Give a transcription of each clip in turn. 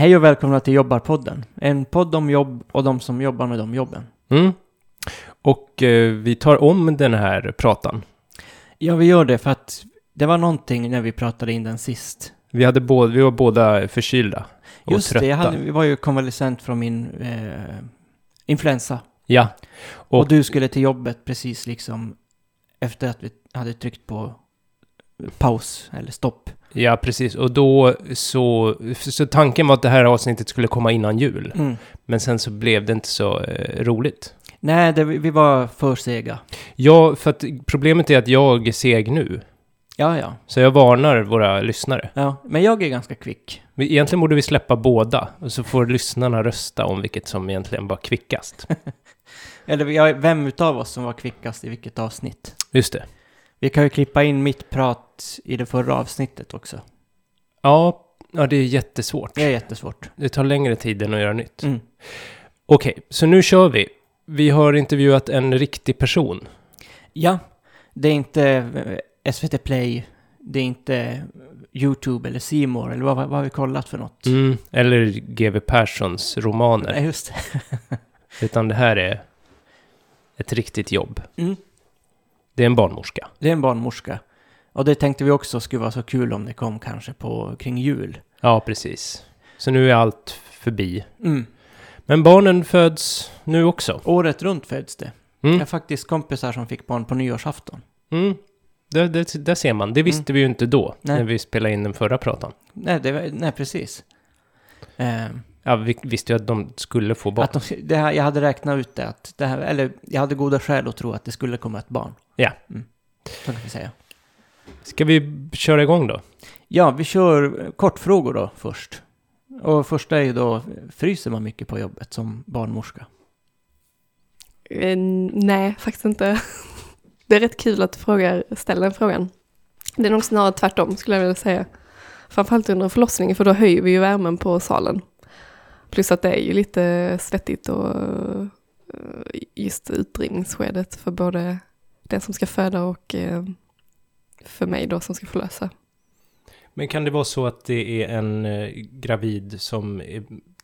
Hej och välkomna till Jobbarpodden. En podd om jobb och de som jobbar med de jobben. Mm. Och eh, vi tar om den här pratan. Ja, vi gör det för att det var någonting när vi pratade in den sist. Vi, hade både, vi var båda förkylda och Just trötta. det, jag, hade, vi var ju konvalescent från min eh, influensa. Ja. Och, Och- du skulle till jobbet precis liksom efter att vi hade tryckt på paus eller stopp. Ja, precis. Och då så... Så tanken var att det här avsnittet skulle komma innan jul. Mm. Men sen så blev det inte så eh, roligt. Nej, det, vi var för sega. Ja, för att problemet är att jag är seg nu. Ja, ja, Så jag varnar våra lyssnare. ja. Men jag är ganska kvick. Vi- Egentligen borde vi släppa båda. Och så får lyssnarna rösta om vilket som egentligen var kvickast. Eller vem utav oss som var kvickast i vilket avsnitt? Just det. Vi kan ju klippa in mitt prat i det förra avsnittet också. Ja, ja det är jättesvårt. Det är jättesvårt. Det tar längre tid än att göra nytt. Mm. Okej, så nu kör vi. Vi har intervjuat en riktig person. Ja, det är inte eh, SVT Play, det är inte YouTube eller More eller vad, vad har vi kollat för något? Mm, eller GW Perssons romaner. Nej, just det. Utan det här är ett riktigt jobb. Mm. Det är en barnmorska. Det är en barnmorska. Och det tänkte vi också skulle vara så kul om det kom kanske på kring jul. Ja, precis. Så nu är allt förbi. Mm. Men barnen föds nu också. Året runt föds det. Jag Mm. har faktiskt kompisar som fick barn på nyårsafton. Mm. Där, där, där ser man. Det visste vi ju inte då, Nej. när vi spelade in den förra pratan. Nej, det, nej precis. Eh, Ja, vi visste ju att de skulle få barn. att de, det här, jag hade räknat ut det, att det här, eller jag hade goda skäl att tro att det skulle komma ett barn. Ja. Mm. Så kan vi säga. Ska vi köra igång då? Ja, vi kör kortfrågor då först. Och första är ju då, fryser man mycket på jobbet som barnmorska? Eh, nej, faktiskt inte. Det är rätt kul att frågar, ställer den frågan. Det är nog snarare tvärtom skulle jag vilja säga. Framförallt under förlossningen för då höjer vi ju värmen på salen. Plus att det är ju lite svettigt och eh, just utdrivningsskedet för både den som ska föda och eh, för mig då som ska förlösa. Men kan det vara så att det är en eh, gravid som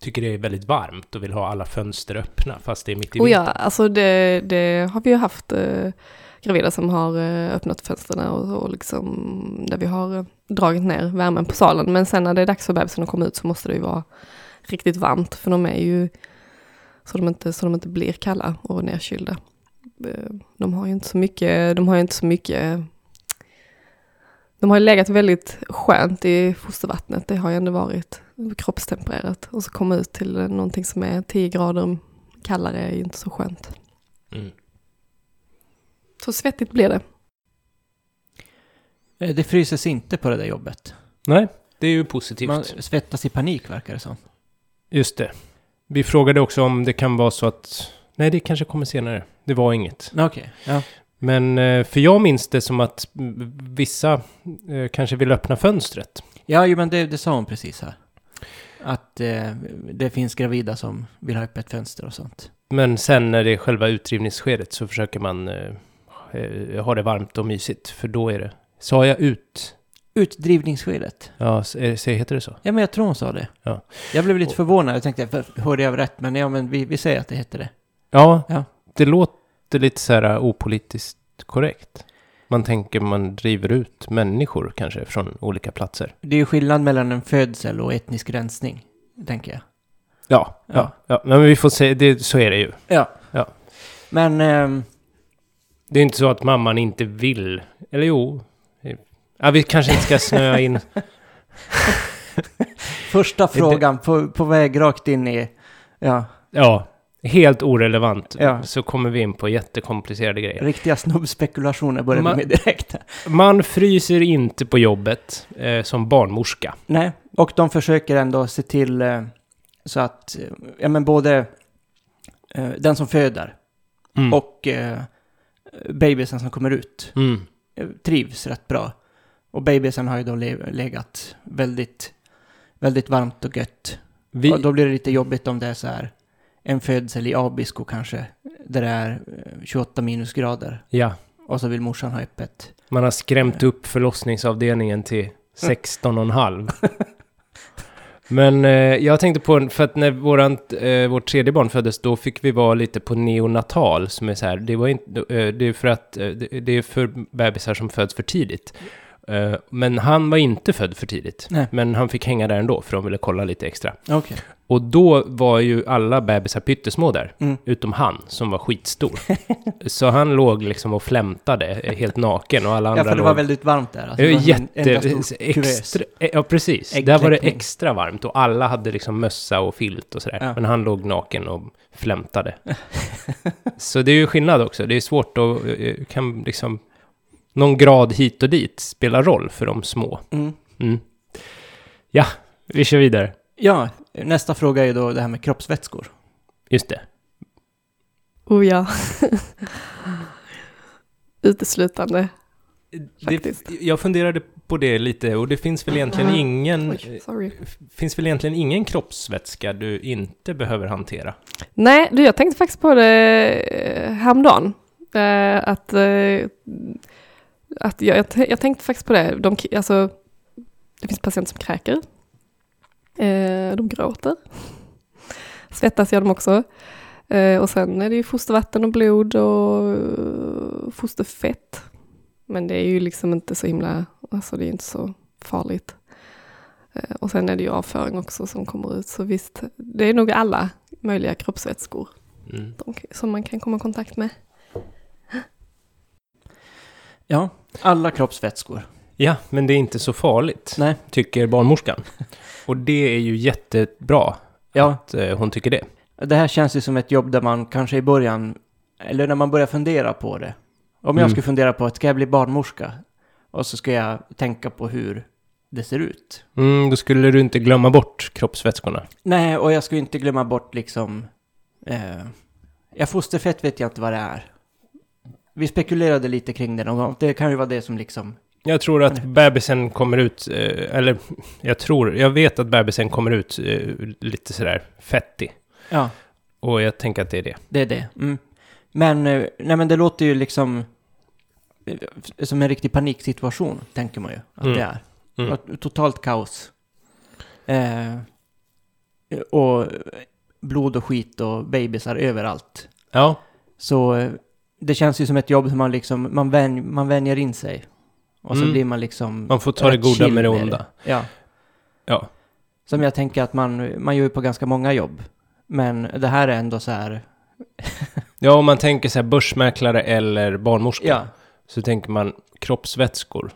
tycker det är väldigt varmt och vill ha alla fönster öppna fast det är mitt i Och ja, vintern? alltså det, det har vi ju haft eh, gravida som har öppnat fönstren och, och liksom där vi har dragit ner värmen på salen. Men sen när det är dags för bebisen att komma ut så måste det ju vara riktigt varmt för de är ju så de inte, så de inte blir kalla och nedkylda. Eh, De har ju inte så mycket, de har ju inte så mycket de har ju legat väldigt skönt i fostervattnet, det har ju ändå varit kroppstempererat. Och så komma ut till någonting som är 10 grader kallare är ju inte så skönt. Mm. Så svettigt blir det. Eh, Det fryses inte på det där jobbet. Nej, det är ju positivt. Man svettas i panik verkar det som. Just det. Vi frågade också om det kan vara så att... Nej, det kanske kommer senare. Det var inget. Okej, ja. Men eh, för jag minns det som att vissa eh, kanske vill öppna fönstret. Ja, jo, men det, det sa hon precis här. Att eh, det finns gravida som vill ha öppet fönster och sånt. Men sen när det är själva utdrivningsskedet så försöker man eh, eh, ha det varmt och mysigt. För då är det... Sa jag ut? Utdrivningsskedet. Ja, så heter det så? Ja, men jag tror hon sa det. Ja. Jag blev lite Och- förvånad. Jag tänkte, hörde jag rätt? Men ja, men vi, vi säger att det heter det. Ja, Ja. det låter lite så här uh, opolitiskt korrekt. Man tänker man driver ut människor kanske från olika platser. Det är ju skillnad mellan en födsel och etnisk rensning, tänker jag. Ja, Ja. ja, ja. Men vi får se, det, så är det ju. Ja. Ja. Men... ehm, Det är inte så att mamman inte vill. Eller jo. Ja, vi kanske inte ska snöa in. första frågan på, på väg rakt in i... Ja, Ja, helt orelevant. Ja. Så kommer vi in på jättekomplicerade grejer. riktiga snubbspekulationer börjar vi Ma- med direkt. Man fryser inte på jobbet eh, som barnmorska. Nej, och de försöker ändå se till eh, så att, eh, ja men både eh, den som föder Mm. och eh, babysen som kommer ut Mm. eh, trivs rätt bra. Och babysen har ju då le- legat väldigt, väldigt varmt och gött. Vi, Och då blir det lite jobbigt om det är så här en födsel i Abisko kanske, där det är eh, 28 minusgrader. ja, Och så vill morsan ha öppet. man har skrämt upp förlossningsavdelningen till 16,5. Men eh, jag tänkte på, för att när våran, eh, vårt tredje barn föddes, då fick vi vara lite på neonatal, som är så här, det var inte, eh, det är för att, eh, det, är för bebisar som föds för tidigt. Eh, men han var inte född för tidigt. Nej. Men han fick hänga där ändå, för de ville kolla lite extra. Okej. Och då var ju alla bebisar pyttesmå där, Mm. utom han, som var skitstor. Så han låg liksom och flämtade, eh, helt naken, och alla andra Ja, för det låg... var väldigt varmt där. Alltså, Det var jätte... Extra, ja, precis. Där var det extra varmt och alla hade liksom mössa och filt och sådär. Ja. Men han låg naken och flämtade. Så det är ju skillnad också. Det är svårt att... eh, kan liksom... Någon grad hit och dit spelar roll för de små. Mm. Mm. Ja, vi kör vidare. Ja, nästa fråga är då det här med kroppsvätskor. Just det. Oh ja. Uteslutande. det. Jag funderade på det lite och det finns väl egentligen Ja. ingen... Oj, finns väl egentligen ingen kroppsvätska du inte behöver hantera? Nej, du, jag tänkte faktiskt på det eh, häromdagen. Eh, att eh, att jag, jag, jag tänkte faktiskt på det. De, alltså, det finns patienter som kräker. Eh, de gråter. Svettas gör de också. Eh, och sen är det ju fostervatten och blod och eh, fosterfett. Men det är ju liksom inte så himla, alltså det är inte så farligt. Eh, och sen är det ju avföring också som kommer ut. Så visst, det är nog alla möjliga kroppsvätskor Mm. de, som man kan komma i kontakt med. Ja, alla kroppsvätskor. Ja, men det är inte så farligt. Nej. tycker barnmorskan. Och det är ju jättebra Ja, att eh, hon tycker det. det här känns ju som ett jobb där man kanske i början, eller när man börjar fundera på det. Om jag Mm. skulle fundera på att ska jag bli barnmorska? Och så ska jag tänka på hur det ser ut. Mm, då skulle du inte glömma bort kroppsvätskorna. Nej, och jag ju inte glömma bort liksom... Eh, ja, fosterfett vet jag inte vad det är. Vi spekulerade lite kring det någon gång. Det kan ju vara det som liksom... Jag tror att bebisen kommer ut, eh, eller jag tror, jag vet att bebisen kommer ut eh, lite sådär fettig. Ja, Och jag tänker att det är det. det är det. Mm. Men, eh, nej men det låter ju liksom... Som en riktig paniksituation, tänker man ju att Mm. det är. Mm. Totalt kaos. Eh, och blod och skit och bebisar överallt. Ja, Så det känns ju som ett jobb som man liksom, man, vän, man vänjer in sig. Och så Mm. blir man liksom... man får ta det rätt goda chill med det onda. Ja. Ja. Som jag tänker att man, man gör ju på ganska många jobb. Men det här är ändå så här... Ja, om man tänker så här börsmäklare eller barnmorska. Ja. Så tänker man kroppsvätskor.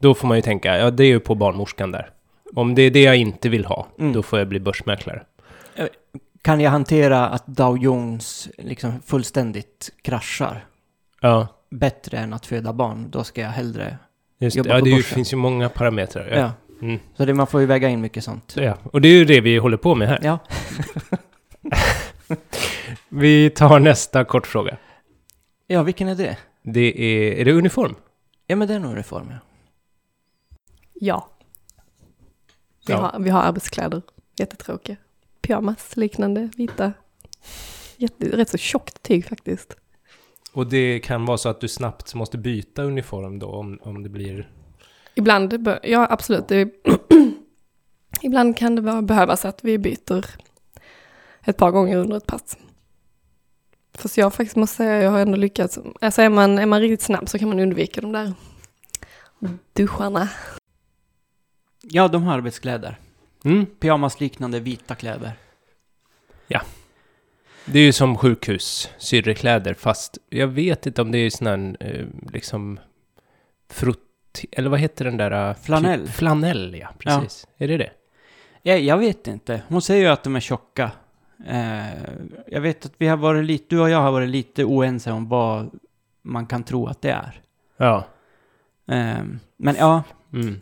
Då får man ju tänka, ja det är ju på barnmorskan där. Om det är det jag inte vill ha, Mm. då får jag bli börsmäklare. Kan jag hantera att Dow Jones liksom fullständigt kraschar Ja, bättre än att föda barn, då ska jag hellre... just det. Jobba Ja, på det ju- finns ju många parametrar. Ja. Ja. Mm. Så det, man får ju väga in mycket sånt. Så, ja. Och det är ju det vi håller på med här. Ja. Vi tar nästa kortfråga. Ja, vilken är det? Det är, är det uniform? Ja, men det är nog reform, ja. Ja. Vi, Ja. har, vi har arbetskläder, jättetråkiga. Pyjamas, liknande, vita. Jätte, rätt så tjockt tyg faktiskt. Och det kan vara så att du snabbt måste byta uniform då om, om det blir... Ibland, ja absolut, det, ibland kan det vara, behövas att vi byter ett par gånger under ett pass. Fast jag faktiskt måste säga, jag har ändå lyckats, alltså är man, är man riktigt snabb så kan man undvika de där duscharna. Ja, de har arbetskläder. Mm. Pyjamasliknande vita kläder. Det är ju som sjukhus, syrrekläder, fast jag vet inte om det är sån här, eh, liksom, frutt... Eller vad heter den där... eh, Flanell. typ- Flanell, ja. Precis. Är det det? Ja, jag vet inte. Hon säger ju att de är tjocka. Eh, jag vet att vi har varit lite, du och jag har varit lite oense om vad man kan tro att det är. Ja. Eh, men ja. Mm.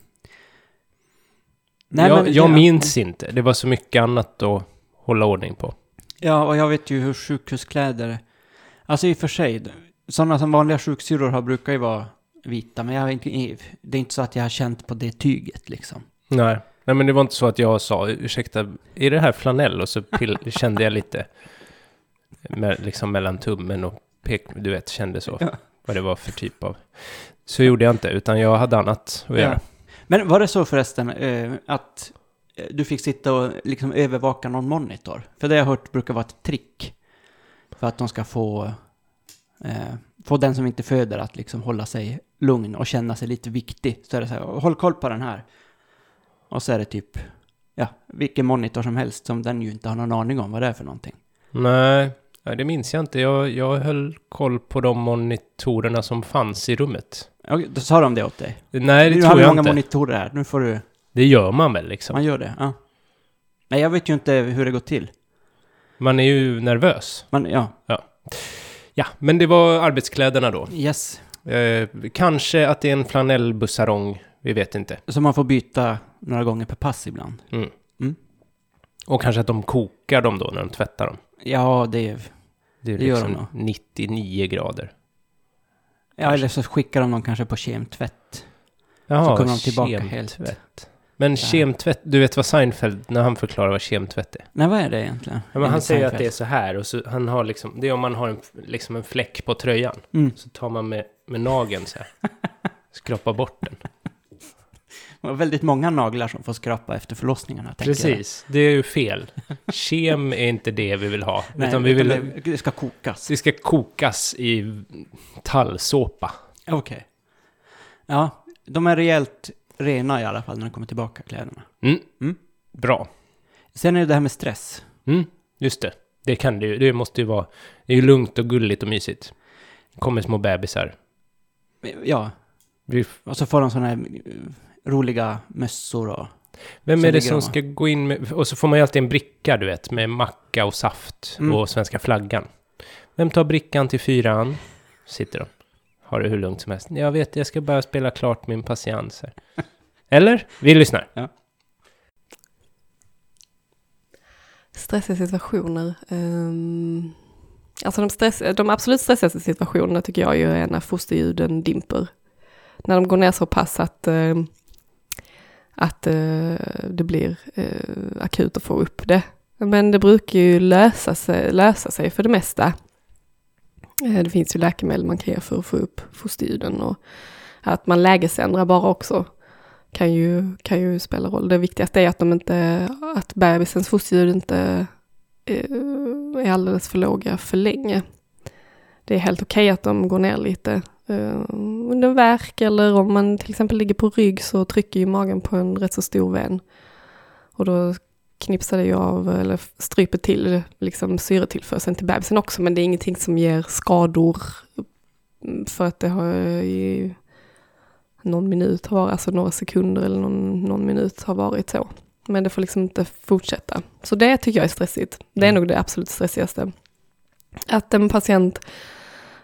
Nej, jag men jag minns inte. Det var så mycket annat att hålla ordning på. Ja, och jag vet ju hur sjukhuskläder... Alltså i och för sig, sådana som vanliga sjuksyrror har brukar ju vara vita, men jag har inte, det är inte så att jag har känt på det tyget liksom. Nej. Nej, men det var inte så att jag sa, ursäkta, är det här flanell? Och så pill, kände jag lite, med, liksom mellan tummen och pek, du vet, kände så. Ja. Vad det var för typ av... Så gjorde jag inte, utan jag hade annat att göra. Men var det så förresten, eh, att du fick sitta och liksom övervaka någon monitor. För det har jag hört brukar vara ett trick. För att de ska få, eh, få den som inte föder att liksom hålla sig lugn och känna sig lite viktig. Så är det så här, håll koll på den här. Och så är det typ, ja, vilken monitor som helst som den ju inte har någon aning om vad det är för någonting. Nej, det minns jag inte. Jag, jag höll koll på de monitorerna som fanns i rummet. Ja, då sa de det åt dig? Nej, det nu tror har vi jag många inte. monitorer här, nu får du... Det gör man väl liksom? Man gör det, ja. Nej, jag vet ju inte hur det går till. Man är ju nervös. Man, ja, Ja, men det var arbetskläderna då. yes. Eh, kanske att det är en flanellbussarong, vi vet inte. Så man får byta några gånger per pass ibland. Mm. Mm. Och kanske att de kokar dem då när de tvättar dem. Ja, det är... Det är Det gör liksom de nog. 99 grader. Ja, eller så skickar de dem kanske på kemtvätt. Jaha, kommer de tillbaka kemtvätt. Men kemtvätt, du vet vad Seinfeld, när han förklarar vad kemtvätt är? Nej, vad är det egentligen? Ja, men han säger att Seinfeld. det är så här och så han har liksom, det är om man har en, liksom en fläck på tröjan. Mm. Så tar man med, med nageln så här. Skrapar bort den. Det var väldigt många naglar som får skrapa efter förlossningarna. tänker jag. Precis, det är ju fel. Kem är inte det vi vill ha. Nej, utan vi vill, det, det ska kokas. det ska kokas i tallsåpa. Okej. Ja, de är rejält rena i alla fall när de kommer tillbaka, kläderna. Mm. Mm. Bra. Sen är det det här med stress. Mm, just det. Det kan det ju. Det måste ju vara. Det är ju lugnt och gulligt och mysigt. Det kommer små bebisar. Ja, Vi, och så får de sådana här eh, roliga mössor och... vem är det som ska gå in med... Och så får man ju alltid en bricka, du vet, med macka och saft Mm. och svenska flaggan. Vem tar brickan till fyran? Sitter de. Har det hur lugnt som helst. Jag vet, jag ska bara spela klart min patiens här. Eller? Vi lyssnar. Stressiga situationer. ehm, alltså de, stress, de absolut stressigaste situationerna tycker jag ju är när fosterljuden dimper. När de går ner så pass att, ehm, att eh, det blir eh, akut att få upp det. Men det brukar ju lösa sig, lösa sig för det mesta. Eh, det finns ju läkemedel man kan ge för att få upp fosterljuden och att man lägesändrar bara också kan ju, kan ju spela roll. Det viktigaste är att, de inte, att bebisens fosterljud inte eh, är alldeles för låga för länge. Det är helt okej att de går ner lite eh, under värk eller om man till exempel ligger på rygg så trycker ju magen på en rätt så stor ven. Och då knipsar det ju av eller stryper till liksom syretillförseln till bebisen också men det är ingenting som ger skador mm, för att det har ju någon minut har varit, alltså några sekunder eller någon, någon minut har varit så. Men det får liksom inte fortsätta. Så det tycker jag är stressigt. Det är Mm. nog det absolut stressigaste. Att en patient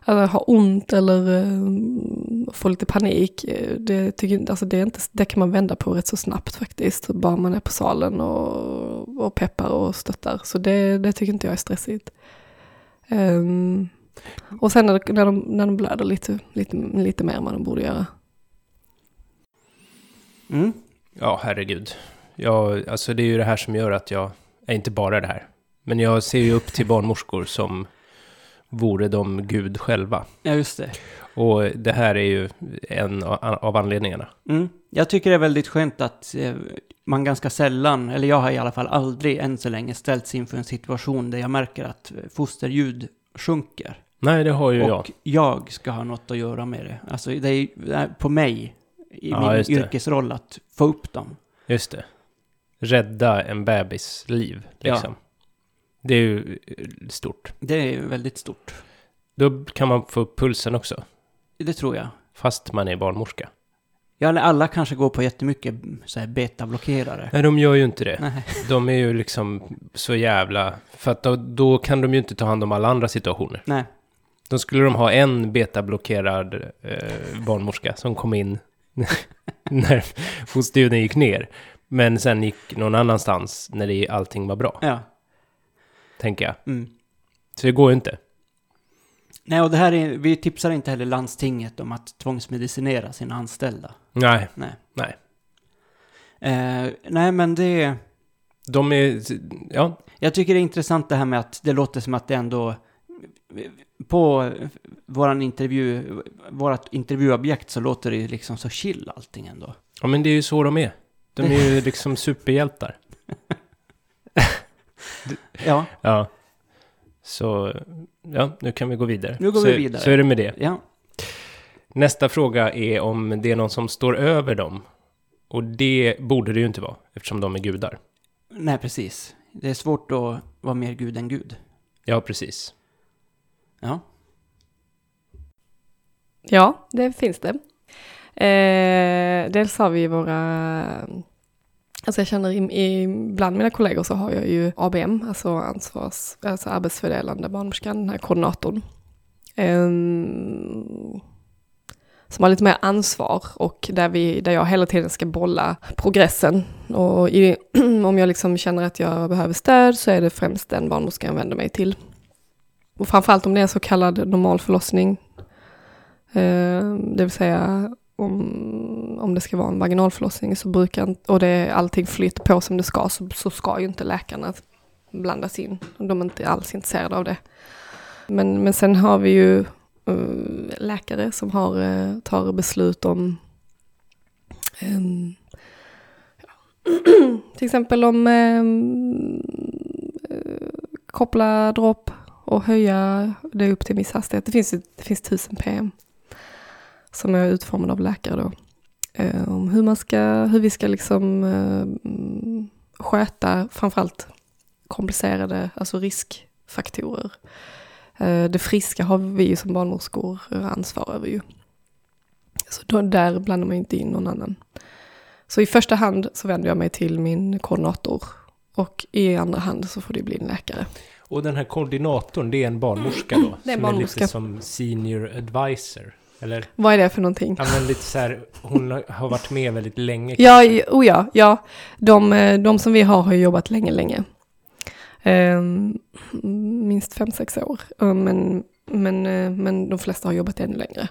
eller har ont eller eh, får lite panik, eh, det, tycker, alltså det, är inte, det kan man vända på rätt så snabbt faktiskt. Bara man är på salen och, och peppar och stöttar. Så det, det tycker inte jag är stressigt. Um, och sen när, när, de, när de blöder lite, lite, lite mer än vad de borde göra. Mm. Ja, herregud. Jag, alltså det är ju det här som gör att jag... är inte bara det här. Men jag ser ju upp till barnmorskor som vore de Gud själva. Ja, just det. Och det här är ju en av anledningarna. Mm. Jag tycker det är väldigt skönt att eh, man ganska sällan, eller jag har i alla fall aldrig än så länge ställts inför en situation där jag märker att fosterljud sjunker. Nej, det har ju jag. Och jag ska ha något att göra med det. Alltså det är, på mig, i Ja, min yrkesroll, att få upp dem. Just det. Rädda en bebis liv, liksom. Det är ju eh, stort. Det är väldigt stort. Då kan man få upp pulsen också, Det tror jag. fast man är barnmorska. Ja, eller alla kanske går på jättemycket så här betablockerare. Nej, de gör ju inte det. Nej. De är ju liksom så jävla... För att då, då kan de ju inte ta hand om alla andra situationer. Nej. Då skulle de ha en betablockerad eh, barnmorska som kom in när fosterljuden gick ner. Men sen gick någon annanstans när det, allting var bra, Ja. Tänker jag. Mm. Så det går ju inte. Nej, och det här är, vi tipsar inte heller landstinget om att tvångsmedicinera sina anställda. Nej, Nej. nej. Eh, nej, men det... De är... Ja, Jag tycker det är intressant det här med att det låter som att det ändå... På våran intervju, vårat intervjuobjekt så låter det ju liksom så chill allting ändå. ja men det är ju så de är. De är ju liksom superhjältar. Ja, Ja. Så, ja, nu kan vi gå vidare. Nu går så, vi vidare. Så är det med det. ja. Nästa fråga är om det är någon som står över dem. Och det borde det ju inte vara, eftersom de är gudar. Nej, precis. Det är svårt att vara mer gud än gud. Ja, precis. Ja. Ja, det finns det. Eh, dels har vi våra, alltså jag känner i, i, bland mina kollegor så har jag ju ABM, alltså ansvars, alltså arbetsfördelande barnmorskan, den här koordinatorn. Eh, som har lite mer ansvar och där, vi, där jag hela tiden ska bolla progressen. Och i, om jag liksom känner att jag behöver stöd så är det främst den barnmorskan jag vänder mig till. Och framförallt om det är en så kallad normal förlossning. Eh, det vill säga om, om det ska vara en vaginalförlossning så brukar och det är allting flyter på som det ska så, så ska ju inte läkarna blandas in. De är inte alls intresserade av det. Men, men sen har vi ju eh, läkare som har, eh, tar beslut om um, till exempel om ehm, eh, koppla dropp och höja det upp till en viss hastighet. Det finns, det finns tusen PM som är utformade av läkare då. Eh, om hur, man ska, hur vi ska liksom eh, sköta framförallt komplicerade, alltså riskfaktorer. Eh, det friska har vi ju som barnmorskor ansvar över ju. Så då, där blandar man inte in någon annan. Så i första hand så vänder jag mig till min koordinator och i andra hand så får det bli en läkare. Och den här koordinatorn, det är en barnmorska då? Det är en som barnmorska. är lite som senior advisor. Eller, Vad är det för någonting? ja men lite så här, hon har- varit med väldigt länge. Ja, i- oh ja, ja. De, eh, de som vi har har jobbat länge, länge. Ehm, minst fem, sex år. Eh, Men, men, eh, men de flesta har jobbat ännu längre.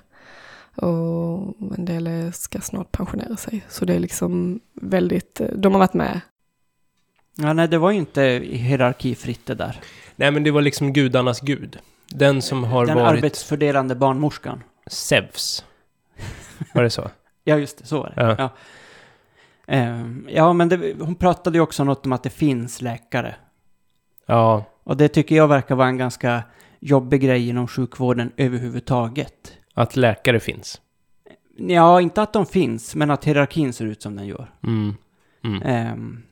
Och en del ska snart pensionera sig. Så det är liksom väldigt, eh, de har varit med. Ja, nej, det var ju inte hierarkifritt det där. Nej men det var liksom gudarnas gud. Den som har Den varit arbetsfördelande barnmorskan. Zeus. Var det så? Ja, just det, så var det. Ja. Ja, Ehm, ja men det, hon pratade ju också något om att det finns läkare. Ja, Och det tycker jag verkar vara en ganska jobbig grej inom sjukvården överhuvudtaget. att läkare finns. Ja, inte att de finns, men att hierarkin ser ut som den gör. Mm. Mm. Ehm,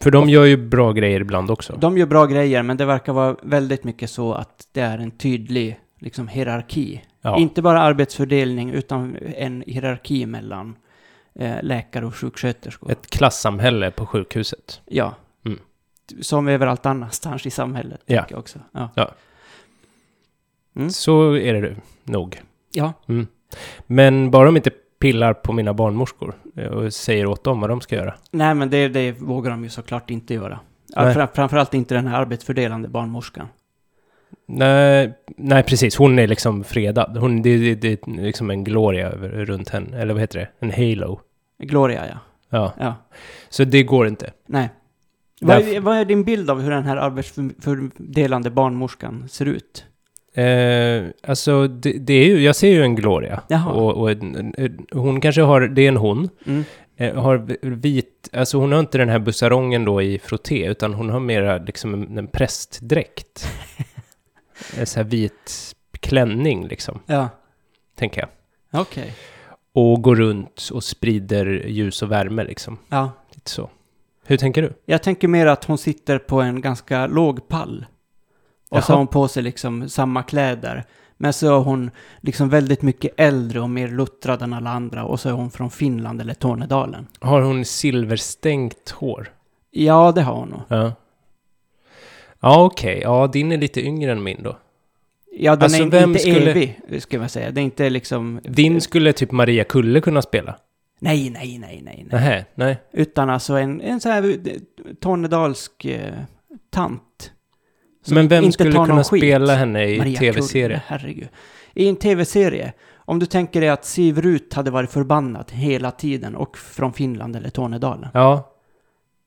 För de gör ju bra grejer ibland också. de gör bra grejer, men det verkar vara väldigt mycket så att det är en tydlig liksom, hierarki. Ja. Inte bara arbetsfördelning, utan en hierarki mellan eh, läkare och sjuksköterskor. Ett klassamhälle på sjukhuset. Ja. Mm. Som överallt annanstans i samhället, Ja. jag också. Ja. Mm. Så är det nog. ja. Mm. Men bara de inte pillar på mina barnmorskor eh, och säger åt dem vad de ska göra. Nej, men det, det vågar de ju såklart inte göra. Ja, Nej. Fra, framförallt inte den här arbetsfördelande barnmorskan. Nej, nej, precis. Hon är liksom fredad. Hon, det, det, det är liksom en gloria runt henne. Eller vad heter det? En halo. Gloria, ja. Ja, ja. så det går inte. Nej. Vad är, vad är din bild av hur den här arbetsfördelande barnmorskan ser ut? Eh, alltså, det, det är ju, jag ser ju en gloria. Jaha. Och, och en, en, hon kanske har, det är en hon. Mm. Eh, har vit, alltså hon har inte den här bussarongen då i frotté, utan hon har mera liksom en, en prästdräkt. en så här vit klänning liksom, Ja. tänker jag. Okej. Och går runt och sprider ljus och värme liksom. Ja. Lite så. Hur tänker du? Jag tänker mer att hon sitter på en ganska låg pall. Och så Jaha. har hon på sig liksom samma kläder. Men så är hon liksom väldigt mycket äldre och mer luttrad än alla andra. Och så är hon från Finland eller Tornedalen. Har hon silverstänkt hår? Ja, det har hon nog. Ja. Ja, okej. Ja, din är lite yngre än min då. Ja, den Alltså, är inte skulle- evig, ska man säga. Det är inte liksom... Din skulle typ Maria Kulle kunna spela. Nej, nej, nej, nej, nej. Nähä, nej. Utan alltså en, en sån här eh, tornedalsk eh, tant. Men vem skulle kunna skit. spela henne i tv-serie? Kulle, herregud. I en tv-serie, om du tänker dig att Siv Rut hade varit förbannad hela tiden och från Finland eller Tornedalen. Ja.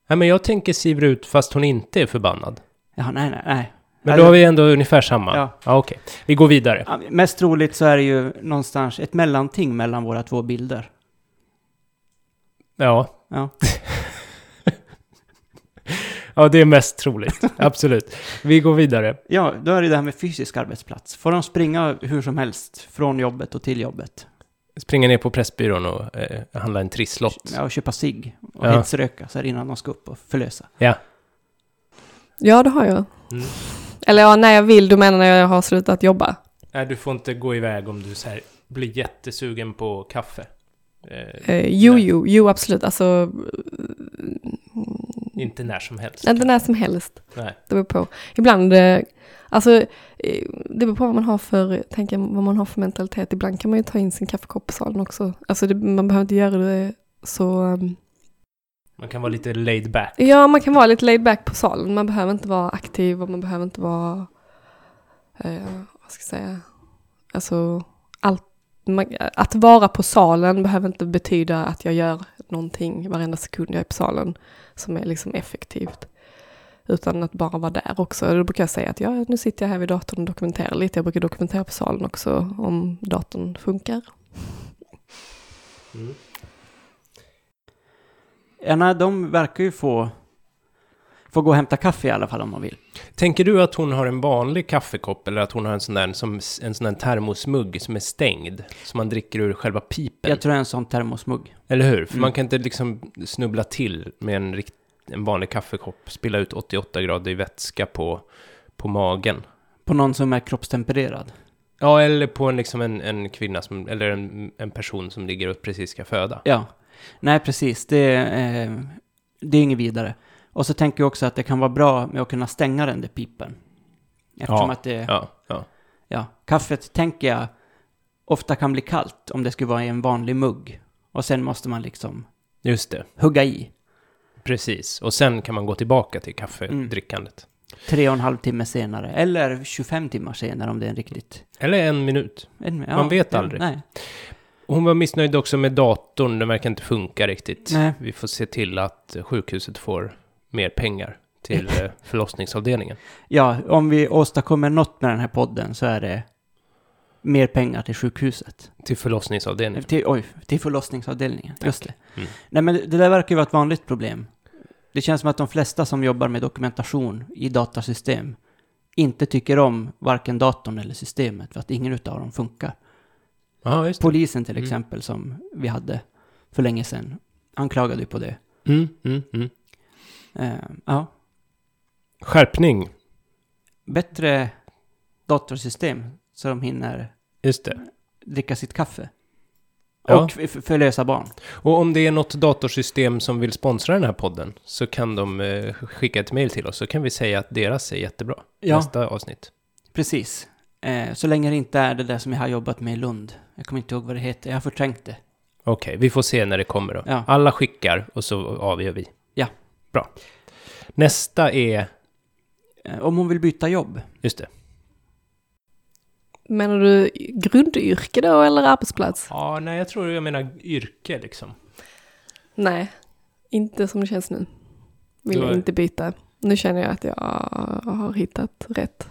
Nej, men jag tänker Siv Rut fast hon inte är förbannad. Ja, nej, nej, nej. Men då har vi ändå ungefär samma. Ja. Ja, okej. Vi går vidare. Ja, Mest troligt så är det ju någonstans ett mellanting mellan våra två bilder. Ja. Ja. Ja, det är mest troligt. Absolut. Vi går vidare. Ja, då är det det här med fysisk arbetsplats. Får de springa hur som helst från jobbet och till jobbet? Springa ner på Pressbyrån och eh, handla en trisslott. Ja, och köpa cigg och Ja. hetsröka så här innan de ska upp och förlösa. Ja. Ja, det har jag. Mm. Eller ja, när jag vill, du menar när jag har slutat jobba? Nej, du får inte gå iväg om du så här, blir jättesugen på kaffe. Eh, Eh, jo, jo, jo, absolut. Alltså, inte när som helst. inte när som helst. Nej. Det beror på. Ibland, eh, alltså, eh, det beror på vad man har för, tänker, vad man har för mentalitet. Ibland kan man ju ta in sin kaffekopp på salen också. Alltså, det, man behöver inte göra det så... um, Man kan vara lite laid back. Ja, man kan vara lite laid back på salen. Man behöver inte vara aktiv och man behöver inte vara... Eh, vad ska jag säga? Alltså, allt, man, att vara på salen behöver inte betyda att jag gör någonting varenda sekund jag är på salen som är liksom effektivt. Utan att bara vara där också. Då brukar jag säga att ja, nu sitter jag här vid datorn och dokumenterar lite. Jag brukar dokumentera på salen också om datorn funkar. Mm. Nej, de verkar ju få, få gå och hämta kaffe i alla fall om de vill. Tänker du att hon har en vanlig kaffekopp eller att hon har en sån där, som, en sån där termosmugg som är stängd? Som man dricker ur själva pipen? Jag tror det är en sån termosmugg. Eller hur? För Mm. man kan inte liksom snubbla till med en, rikt, en vanlig kaffekopp, spilla ut 88 grader i vätska på, på magen. På någon som är kroppstempererad. Ja, eller på en, liksom en, en kvinna som, eller en, en person som ligger och precis ska föda. Ja. Nej, precis. Det, är, eh, det är inget vidare. Och så tänker jag också att det kan vara bra med att kunna stänga den där pipen. Eftersom Ja, att det, Ja, ja. ja, kaffet tänker jag ofta kan bli kallt om det skulle vara i en vanlig mugg. Och sen måste man liksom Just det. hugga i. Precis. Och sen kan man gå tillbaka till kaffedrickandet. Tre och en halv timme senare. Eller 25 timmar senare om det är en riktigt... Eller en minut. En, Man vet ja, aldrig. Nej. Hon var missnöjd också med datorn, den verkar inte funka riktigt. Nej. Vi får se till att sjukhuset får mer pengar till eh, förlossningsavdelningen. Ja, om vi åstadkommer något med den här podden så är det mer pengar till sjukhuset. Till förlossningsavdelningen. Till, oj, till förlossningsavdelningen. Just det. Mm. Nej, men det där verkar ju vara ett vanligt problem. Det känns som att de flesta som jobbar med dokumentation i datasystem inte tycker om varken datorn eller systemet för att ingen utav dem funkar. Det. Polisen till Mm. exempel som vi hade för länge sedan, han klagade ju på det. Mm, mm, mm. Eh, ja, Skärpning. bättre datorsystem så de hinner Just det. dricka sitt kaffe. Ja. Och förlösa barn. Och om det är något datorsystem som vill sponsra den här podden så kan de eh, skicka ett mejl till oss så kan vi säga att deras är jättebra. Ja. Nästa avsnitt. Precis. Eh, så länge det inte är det där som jag har jobbat med i Lund. Jag kommer inte ihåg vad det heter, jag har förträngt det. Okej, vi får se när det kommer då. Ja. Alla skickar och så avgör vi. Ja. Bra. Nästa är, Eh, om hon vill byta jobb. just det. Menar du grundyrke då eller arbetsplats? Ja, nej, jag tror jag menar yrke liksom. Nej, inte som det känns nu. Vill jag inte byta. Nu känner jag att jag har hittat rätt.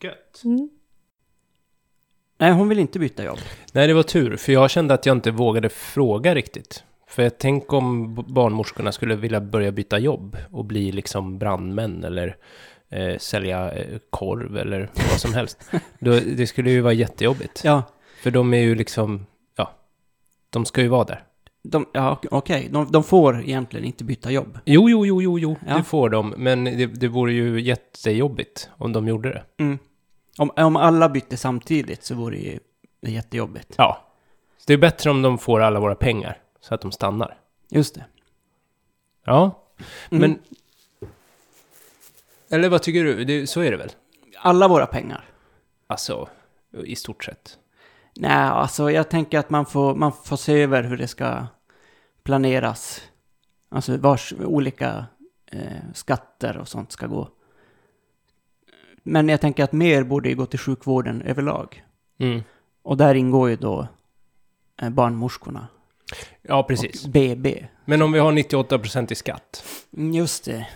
Gött. Mm. Nej, hon vill inte byta jobb. Nej, det var tur, för jag kände att jag inte vågade fråga riktigt. För jag tänk om barnmorskorna skulle vilja börja byta jobb och bli liksom brandmän eller eh, sälja eh, korv eller vad som helst. Då, det skulle ju vara jättejobbigt. Ja, För de är ju liksom, ja, de ska ju vara där. de, ja ok- okej. De, de får egentligen inte byta jobb. Jo, jo, jo, jo, jo, Ja. det får de. Men det, det vore ju jättejobbigt om de gjorde det. Mm. Om, om alla bytte samtidigt så vore det ju jättejobbigt. Ja. Så det är bättre om de får alla våra pengar, så att de stannar. Just det. Ja, Mm. men... Eller vad tycker du? Det, så är det väl? Alla våra pengar. Alltså, i stort sett. Nej, alltså jag tänker att man får, man får se över hur det ska planeras. Alltså vars olika eh, skatter och sånt ska gå. Men jag tänker att mer borde ju gå till sjukvården överlag. Mm. Och där ingår ju då eh, barnmorskorna. Ja, precis. Och BB. Men om vi har 98% i skatt, Mm, Just det.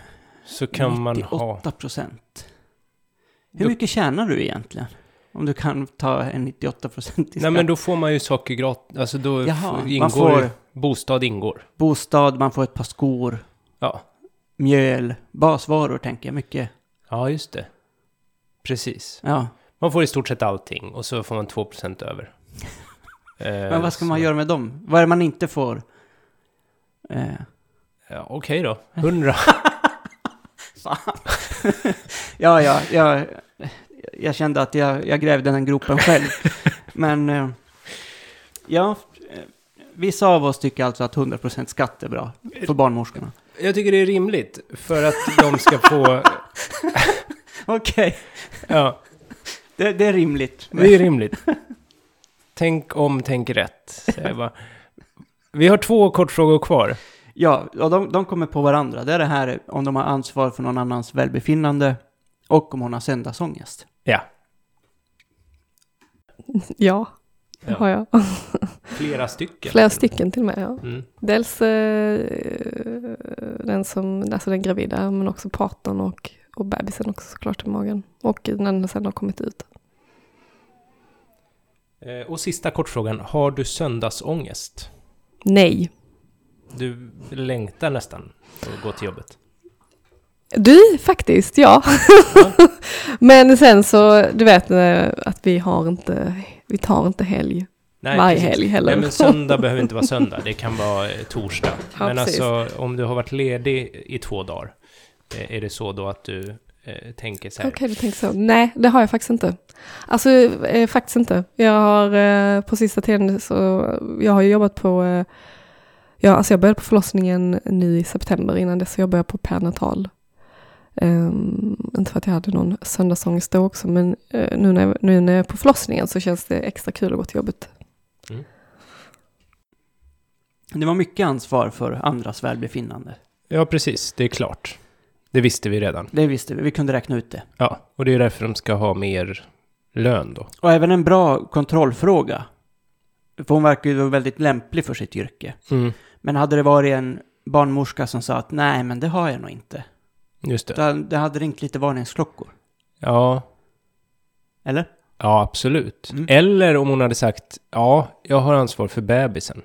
så kan man ha... 98 procent. Hur mycket tjänar du egentligen? Om du kan ta en 98 procent i skatt. Nej, men då får man ju saker gratis. Alltså då Jaha, f- man ingår... får- Bostad ingår. Bostad, man får ett par skor. Ja. mjöl, basvaror tänker jag mycket. Ja, just det. Precis. Ja. Man får i stort sett allting och så får man 2% över. Eh, Men vad ska så- man göra med dem? Vad är det man inte får? Eh, Ja, Okej då. 100. ja, ja, jag, jag kände att jag, jag grävde den gropen själv. Men eh, ja, eh, vissa av oss tycker alltså att 100% skatt är bra för barnmorskorna. Jag tycker det är rimligt för att de ska få... Okej, Ja, det, det är rimligt. det är rimligt. Tänk om, tänk rätt. säger jag bara. Vi har två kortfrågor kvar. Ja, och de, de kommer på varandra. Det är det här om de har ansvar för någon annans välbefinnande och om hon har söndagsångest. Ja, Ja, det Ja. har jag. flera stycken. Flera stycken till och med. Ja. Mm. Dels eh, den som, alltså den gravida, men också partnern och, och bebisen också såklart i magen. Och när den sen har kommit ut. Eh, Och sista kortfrågan. Har du söndagsångest? Nej. Du längtar nästan att gå till jobbet. Du, faktiskt, ja. men sen så, du vet eh, att vi har inte, vi tar inte helg Nej, varje helg heller. Nej, men söndag behöver inte vara söndag. Det kan vara torsdag. Ja, men precis. alltså, om du har varit ledig i två dagar, är det så då att du eh, tänker så här? Okej, du tänker så. Nej, det har jag faktiskt inte. Alltså, eh, faktiskt inte. Jag har eh, på sista tiden så, jag har ju jobbat på, eh, ja, alltså jag började på förlossningen nu i september. Innan dess så jobbade jag på pernatal. Um, inte för att jag hade någon söndagsångest då också, men eh, nu, när jag, nu när jag är på förlossningen så känns det extra kul att gå till jobbet. Det var mycket ansvar för andras välbefinnande. Ja, precis. Det är klart. Det visste vi redan. Det visste vi, vi kunde räkna ut det. Ja, och det är därför de ska ha mer lön då. Och även en bra kontrollfråga. För hon verkar ju vara väldigt lämplig för sitt yrke. Mm, Men hade det varit en barnmorska som sa att nej, men det har jag nog inte. just det. Det, det hade ringt lite varningsklockor. Ja, Eller? ja absolut. Mm. Eller om hon hade sagt, ja, jag har ansvar för bebisen.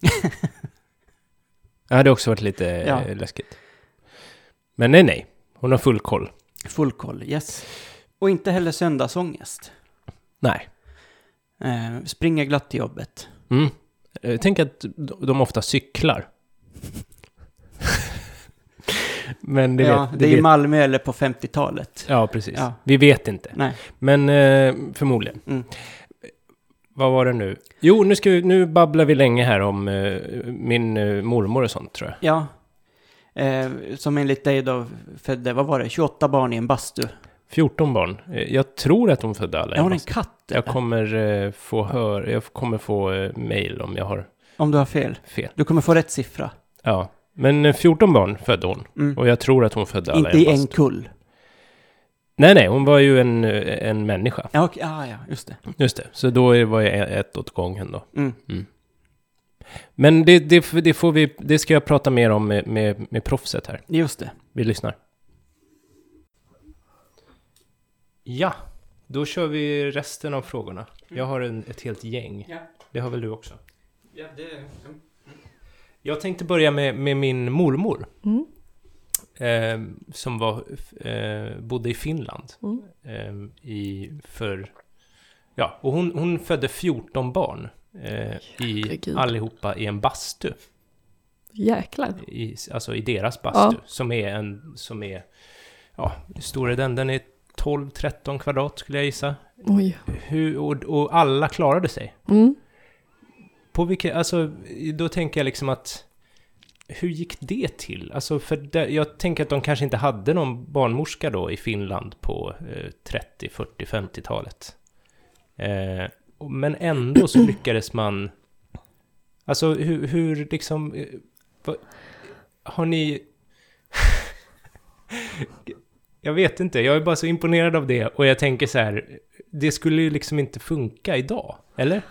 det hade också varit lite Ja. läskigt. Men nej, nej. Hon har full koll. Full koll, yes. Och inte heller söndagsångest. Nej. Eh, springer glatt till jobbet. Mm. Eh, Tänk att de ofta cyklar. Men det ja, vet, det är vet, i Malmö eller på 50-talet. Ja, precis. Ja. Vi vet inte. Nej. Men eh, förmodligen. Mm. Vad var det nu? Jo, nu, ska vi, nu babblar vi länge här om eh, min eh, mormor och sånt tror jag. Ja. Eh, som enligt dig då födde, vad var det, 28 barn i en bastu. 14 barn. Eh, Jag tror att hon födde alla Är hon en katt? Jag eller? kommer eh, få höra, jag kommer få eh, mail om jag har Om du har fel. fel. Du kommer få rätt siffra. Ja, men eh, 14 barn födde hon. Mm. Och jag tror att hon födde alla Inte i en en kull. Nej, nej, hon var ju en, eh, en människa. Ja, okej. ah, ja, just det. Just det, så då var jag ett åt gången då. Mm. Men det, det, det, får vi, det ska jag prata mer om med, med, med proffset här. Just det. Vi lyssnar. Ja, då kör vi resten av frågorna. Jag har en, ett helt gäng. Ja. Det har väl du också? Ja, det... Jag tänkte börja med, med min mormor. Mm. Eh, som var, eh, bodde i Finland. Mm. Eh, i, för... Ja, och hon, hon födde 14 barn. Eh, i, allihopa i en bastu. Jäklar. I, alltså i deras bastu. Som är en... Som är... Ja, hur stor är den? Den är 12-13 kvadrat skulle jag gissa. Oj. Hur, och, och alla klarade sig. Mm. På vilket, alltså, då tänker jag liksom att... Hur gick det till? Alltså, för det, jag tänker att de kanske inte hade någon barnmorska då i Finland på eh, 30, 40, 50-talet. Eh, men ändå så lyckades man... Alltså, hur, hur liksom... eh, vad, har ni... jag vet inte, jag är bara så imponerad av det och jag tänker så här, det skulle ju liksom inte funka idag, eller?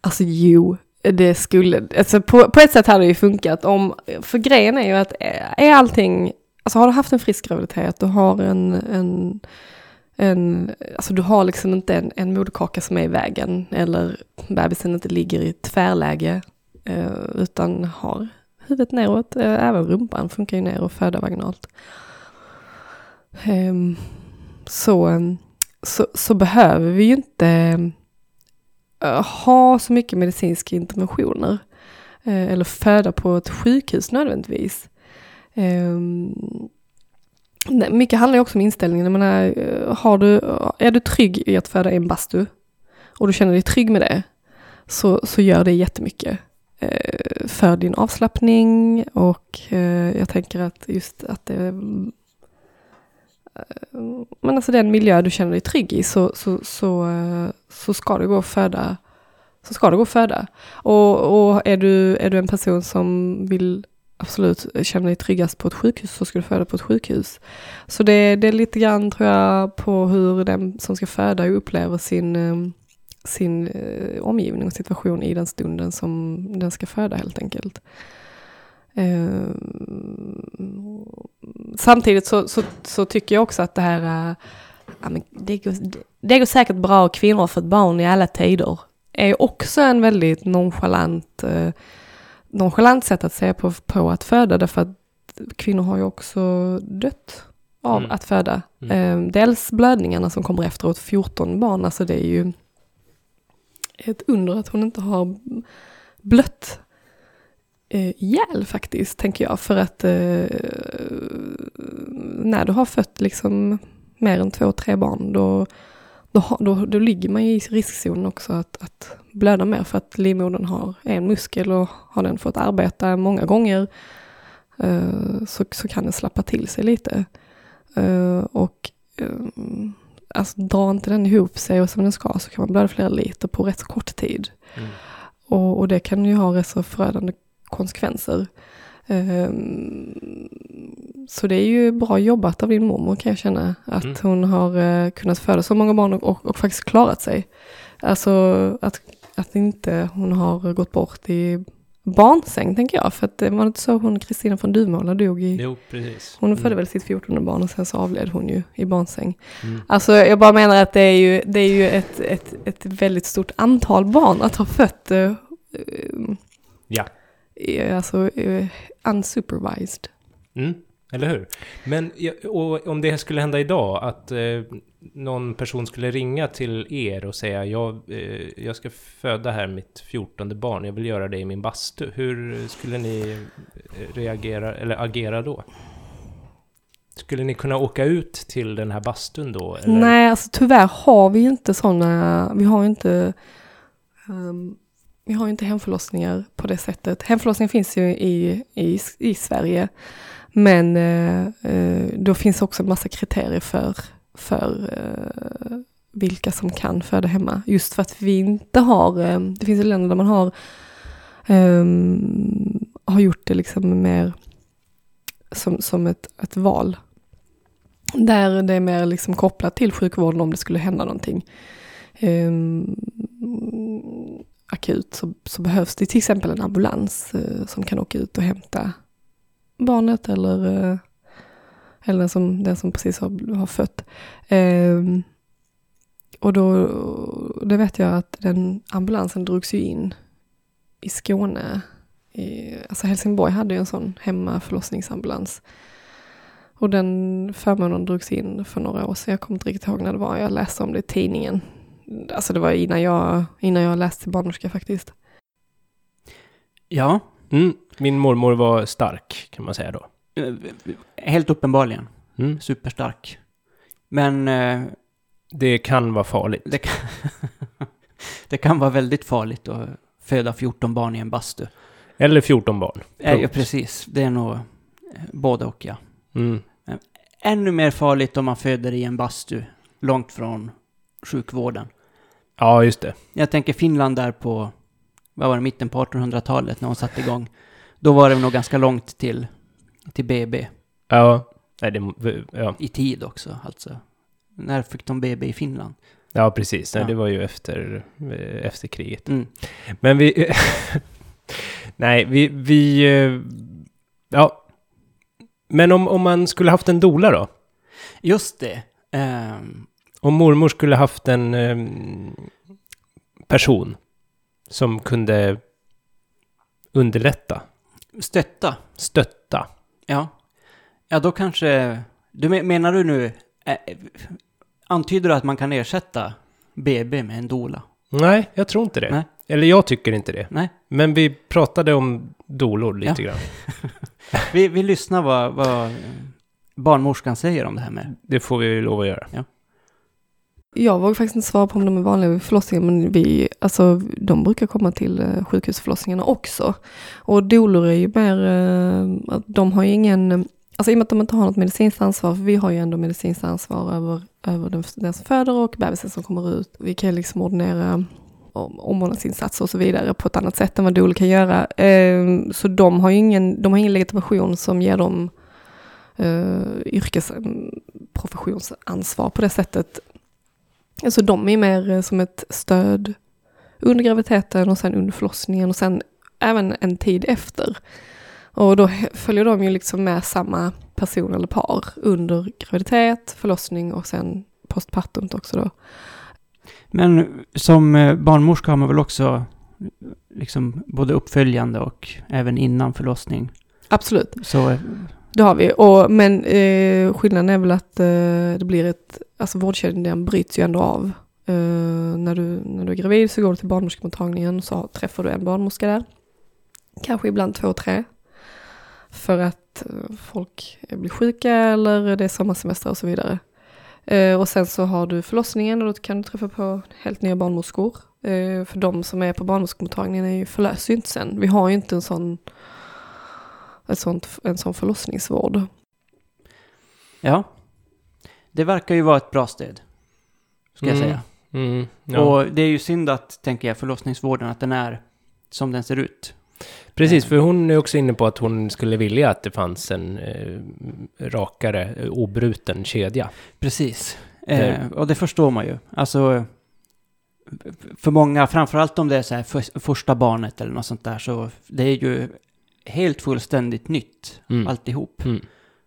Alltså jo, det skulle, alltså på, på ett sätt hade det ju funkat om, för grejen är ju att är är allting, alltså har du haft en frisk graviditet, du har en, en, en alltså du har liksom inte en, en moderkaka som är i vägen, eller bebisen inte ligger i tvärläge, eh, utan har huvudet neråt. Eh, även rumpan funkar ju ner och föda vaginalt. Ehm, så, eh, så, så behöver vi ju inte ha så mycket medicinska interventioner. Eller föda på ett sjukhus nödvändigtvis. Ehm, mycket handlar ju också om inställningen. Jag menar, eh, har du, eh, är du trygg i att föda i en bastu och du känner dig trygg med det så, så gör det jättemycket eh, för din avslappning och jag tänker att just att det men alltså den miljö du känner dig trygg i så, så, så, så ska det gå att föda så ska det gå att föda. Och, och är, du, är du en person som vill absolut känna dig tryggast på ett sjukhus så ska du föda på ett sjukhus. Så det, det är lite grann tror jag på hur den som ska föda upplever sin, ehm, sin eh, omgivning och situation i den stunden som den ska föda helt enkelt. Ehm, samtidigt så, så, så tycker jag också att det här, eh, ja, men det, går, det går säkert bra och kvinnor har fått barn i alla tider, är också en väldigt nonchalant, eh, nonchalant sätt att se på, på att föda, därför att kvinnor har ju också dött av Mm. att föda. Mm. Eh, dels blödningarna som kommer efteråt, 14 barn, alltså det är ju ett under att hon inte har blött eh, ihjäl faktiskt, tänker jag. För att eh, när du har fött liksom mer än två, tre barn, då, då, då, då ligger man ju i riskzonen också att, att blöda mer för att livmodern har en muskel och har den fått arbeta många gånger eh, så, så kan den slappa till sig lite. Eh, och eh, alltså drar inte den ihop sig och som den ska så kan man blöda flera liter på rätt så kort tid. Mm. Och, och det kan ju ha rätt så förödande konsekvenser. Ehm, så det är ju bra jobbat av din mormor kan jag känna. Att Mm. hon har eh, kunnat föda så många barn och, och, och faktiskt klarat sig. Alltså att, att inte hon har gått bort i barnsäng tänker jag. För att det var inte så hon, Kristina från Duvemåla dog i Jo, precis. hon födde Mm. väl sitt 14 barn och sen så avled hon ju i barnsäng. Mm. Alltså jag bara menar att det är ju, det är ju ett, ett, ett väldigt stort antal barn att ha fött. eh, eh, Ja. Eh, Alltså eh, unsupervised. Mm, eller hur? Men om det skulle hända idag, att eh, någon person skulle ringa till er och säga jag, eh, jag ska föda här mitt fjortonde barn, jag vill göra det i min bastu. Hur skulle ni eh, reagera, eller agera då? Skulle ni kunna åka ut till den här bastun då? Eller? Nej, alltså tyvärr har vi inte sådana, vi har inte ehm, vi har ju inte hemförlossningar på det sättet. Hemförlossning finns ju i, i, i Sverige. Men eh, eh, då finns också en massa kriterier för, för eh, vilka som kan föda hemma. Just för att vi inte har, eh, det finns ju länder där man har, ehm, har gjort det liksom mer som, som ett, ett val. Där det är mer liksom kopplat till sjukvården om det skulle hända någonting ehm, akut så, så behövs det till exempel en ambulans eh, som kan åka ut och hämta barnet eller, eh, eller den, som, den som precis har, har fött. Eh, och då, det vet jag att den ambulansen drogs ju in i Skåne. I, alltså Helsingborg hade ju en sån hemmaförlossningsambulans. Och den förmånen drogs in för några år sedan. Jag kommer inte riktigt ihåg när det var. Jag läste om det i tidningen. Alltså det var innan jag, innan jag läste barnmorska faktiskt. Ja, Mm, min mormor var stark, kan man säga då. eh, helt uppenbarligen. Mm. Superstark. Men eh, Det kan vara farligt. det, kan det kan vara väldigt farligt att föda 14 barn i en bastu. Eller 14 barn. Eh, Ja, precis. Det är nog eh, både och, ja. Mm. Ännu mer farligt om man föder i en bastu långt från sjukvården. Ja, just det. Jag tänker Finland där på, vad var det, mitten på 1800-talet när hon satte igång. Då var det nog ganska långt till, till BB. Ja. Nej, det, ja. I tid också, alltså. När fick de BB i Finland? ja, precis. Nej, Ja. Det var ju efter, eh, efter kriget. Mm. Men vi... Nej, vi... vi eh, ja. Men om, om man skulle haft en dola då? Just det. Ehm, Om mormor skulle haft en ehm, person som kunde underlätta. Stötta. Stötta. Ja. Ja, då kanske... Du men- menar du nu... eh, antyder du att man kan ersätta BB med en dola? Nej, jag tror inte det. Nej. Eller jag tycker inte det. Nej. Men vi pratade om dolor lite grann. Vi, vi lyssnar vad, vad barnmorskan säger om det här med... Det får vi ju lov att göra. Jag vågar faktiskt inte svara på om de är vanliga vid förlossningar, men vi, alltså, de brukar komma till eh, sjukhusförlossningarna också. Och dolor är ju mer, eh, de har ju ingen, alltså i och med att de inte har något medicinskt ansvar, för vi har ju ändå medicinskt ansvar över, över den, den som föder och bebisen som kommer ut. Vi kan liksom ordinera omvårdnadsinsatser och så vidare på ett annat sätt än vad dolor kan göra. Ehm, så de har ju ingen, de har ingen legitimation som ger dem eh, uh, yrkesprofessionsansvar mm, på det sättet. Alltså de är mer eh, som ett stöd under graviditeten och sen under förlossningen och sen även en tid efter. Och då följer de ju liksom med samma person eller par under graviditet, förlossning och sen postpartum också då. Men som eh, barnmorska har man väl också liksom både uppföljande och även innan förlossning. Absolut, Så det har vi. Och, men eh, skillnaden är väl att eh, det blir ett, alltså vårdkedjan bryts ju ändå av. Eh, när, du, när du är gravid så går du till barnmorskemottagningen så träffar du en barnmorska där. Kanske ibland två, tre. För att eh, folk blir sjuka eller det är sommarsemester och så vidare. Eh, och sen så har du förlossningen och då kan du träffa på helt nya barnmorskor. Eh, för de som är på barnmorskemottagningen är ju, förlöser ju inte sen. Vi har ju inte en sån, ett sånt, en sån förlossningsvård. ja. Det verkar ju vara ett bra stöd. Ska jag Mm. säga. Mm, ja. Och det är ju synd att, tänker jag, förlossningsvården, att den är som den ser ut. Precis, för hon är också inne på att hon skulle vilja att det fanns en eh, rakare, eh, obruten kedja. Precis. Det- Eh, och det förstår man ju. Alltså, för många, framförallt om det är så här för, första barnet eller något sånt där, så det är ju helt fullständigt nytt, Mm. alltihop. Mm.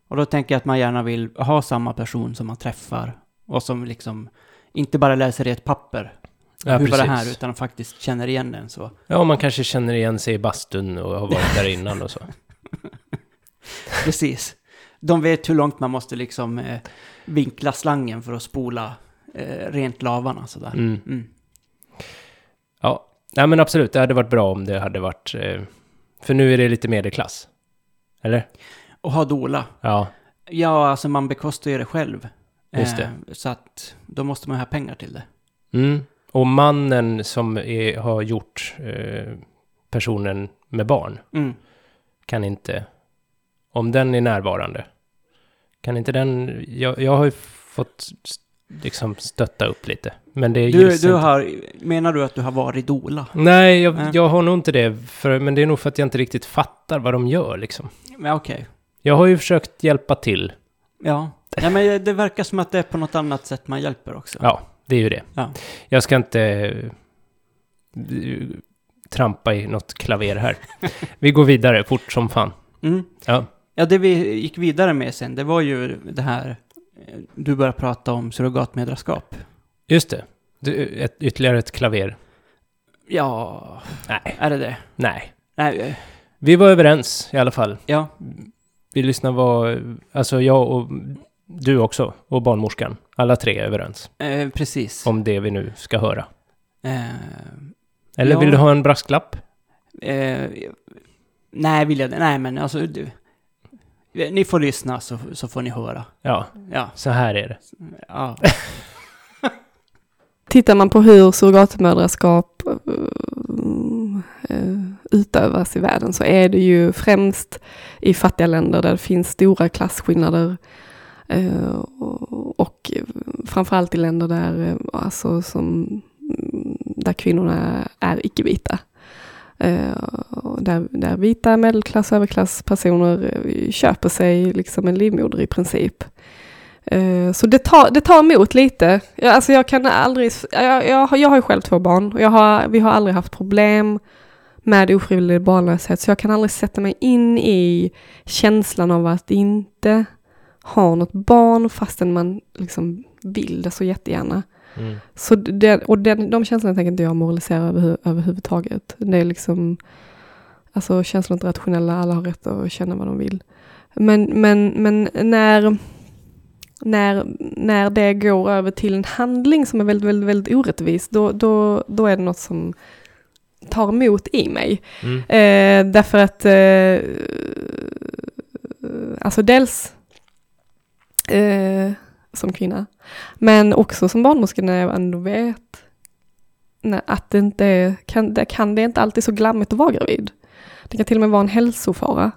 Och då tänker jag att man gärna vill ha samma person som man träffar och som liksom inte bara läser i ett papper Ja, hur var det här, utan faktiskt känner igen den så. Ja, man kanske känner igen sig i bastun och har varit där innan och så. Precis. De vet hur långt man måste liksom eh, vinkla slangen för att spola eh, rent lavarna sådär. Mm. Mm. Ja, nej men absolut, det hade varit bra om det hade varit... Eh, för nu är det lite medelklass. Eller? Och ha dola. Ja, Ja, alltså man bekostar ju det själv. Just det. Eh, så att då måste man ha pengar till det. Mm. Och mannen som är, har gjort eh, personen med barn Mm. kan inte, om den är närvarande, kan inte den, jag, jag har ju fått liksom stötta upp lite, men det Du, du har, menar du att du har varit dola? Nej, jag, jag har nog inte det, för, men det är nog för att jag inte riktigt fattar vad de gör liksom. Ja, okej. Jag har ju försökt hjälpa till, Ja. ja, men det verkar som att det är på något annat sätt man hjälper också. ja, det är ju det. Ja. Jag ska inte eh, trampa i något klaver här. Vi går vidare fort som fan. Mm. Ja. Ja, det vi gick vidare med sen, det var ju det här, eh, du började prata om surrogatmödraskap. Just det. Du, ett, ytterligare ett klaver. Ja, Nej. är det det? Nej. Nej, Vi var överens i alla fall. ja. Vi lyssnade var, alltså jag och du också, och barnmorskan. Alla tre är överens Eh, precis. om det vi nu ska höra. Eh, Eller Ja. vill du ha en brasklapp? eh, nej, vill jag? Nej, men alltså, du, ni får lyssna så, så får ni höra. Ja, Ja, så här är det. ja. Tittar man på hur surrogatmödraskap eh, eh, utövas i världen så är det ju främst i fattiga länder där det finns stora klasskillnader eh, och, framförallt i länder där, alltså som, mm, där kvinnorna är icke-vita. Där, där vita medelklass och överklasspersoner köper sig liksom en livmoder i princip. Eh, Så det tar, det tar emot lite. Jag, alltså jag kan aldrig, jag, jag, har- jag har ju själv två barn och jag har, vi har aldrig haft problem med ofrivillig barnlöshet så jag kan aldrig sätta mig in i känslan av att inte ha något barn fastän man liksom vill det så jättegärna. Mm. Så det, och den, de känslorna tänker inte jag moralisera över, överhuvudtaget. Det är liksom Alltså känslor är inte rationella, alla har rätt att känna vad de vill. Men, men, men när, när, när det går över till en handling som är väldigt, väldigt, väldigt orättvis, då, då, då är det något som tar emot i mig. Mm. Eh, därför att, eh, alltså dels eh, som kvinna, men också som barnmorska när jag ändå vet nej, att det inte är, kan, det, kan det inte alltid så glammigt att vara gravid. Det kan till och med vara en hälsofara.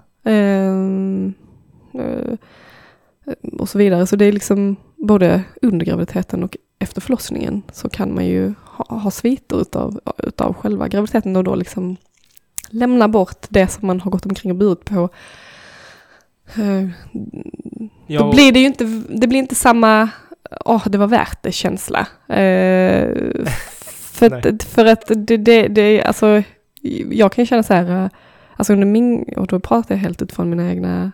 Eh, och så vidare. Så det är liksom både under graviditeten och efter förlossningen så kan man ju ha, ha sviter utav, utav själva graviditeten och då liksom lämna bort det som man har gått omkring och burit på. Eh, Ja, Då blir det ju inte, det blir inte samma, åh det var värt det känsla. Eh, för, att, för att det, det, det, alltså, jag kan ju känna så här, alltså under min, och då pratar jag helt utifrån mina egna,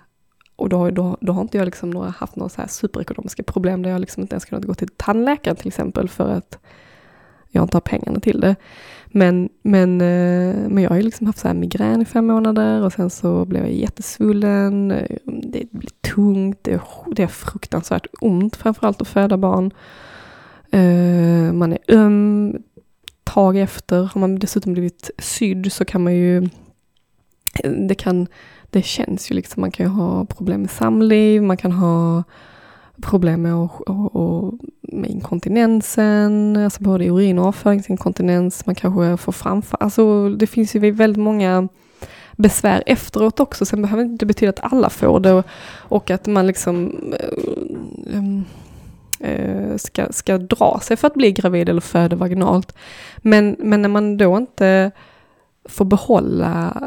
och då, då, då har inte jag liksom några, haft några så här superekonomiska problem där jag liksom inte ens kunnat gå till tandläkaren till exempel för att jag inte har pengarna till det. Men, men, eh, men jag har ju liksom haft så här migrän i fem månader och sen så blev jag jättesvullen. Det blir tungt, det är, det är fruktansvärt ont framförallt att föda barn. Eh, man är öm, tag efter. Har man dessutom blivit sydd så kan man ju, eh, det kan, det känns ju liksom, man kan ju ha problem med samliv, man kan ha problem med, och, och, och, med inkontinensen, alltså både urin och avföringsinkontinens, man kanske får framför, alltså det finns ju väldigt många besvär efteråt också, sen behöver det inte betyda att alla får det och, och att man liksom äh, äh, ska, ska dra sig för att bli gravid eller föda vaginalt. Men, men när man då inte får behålla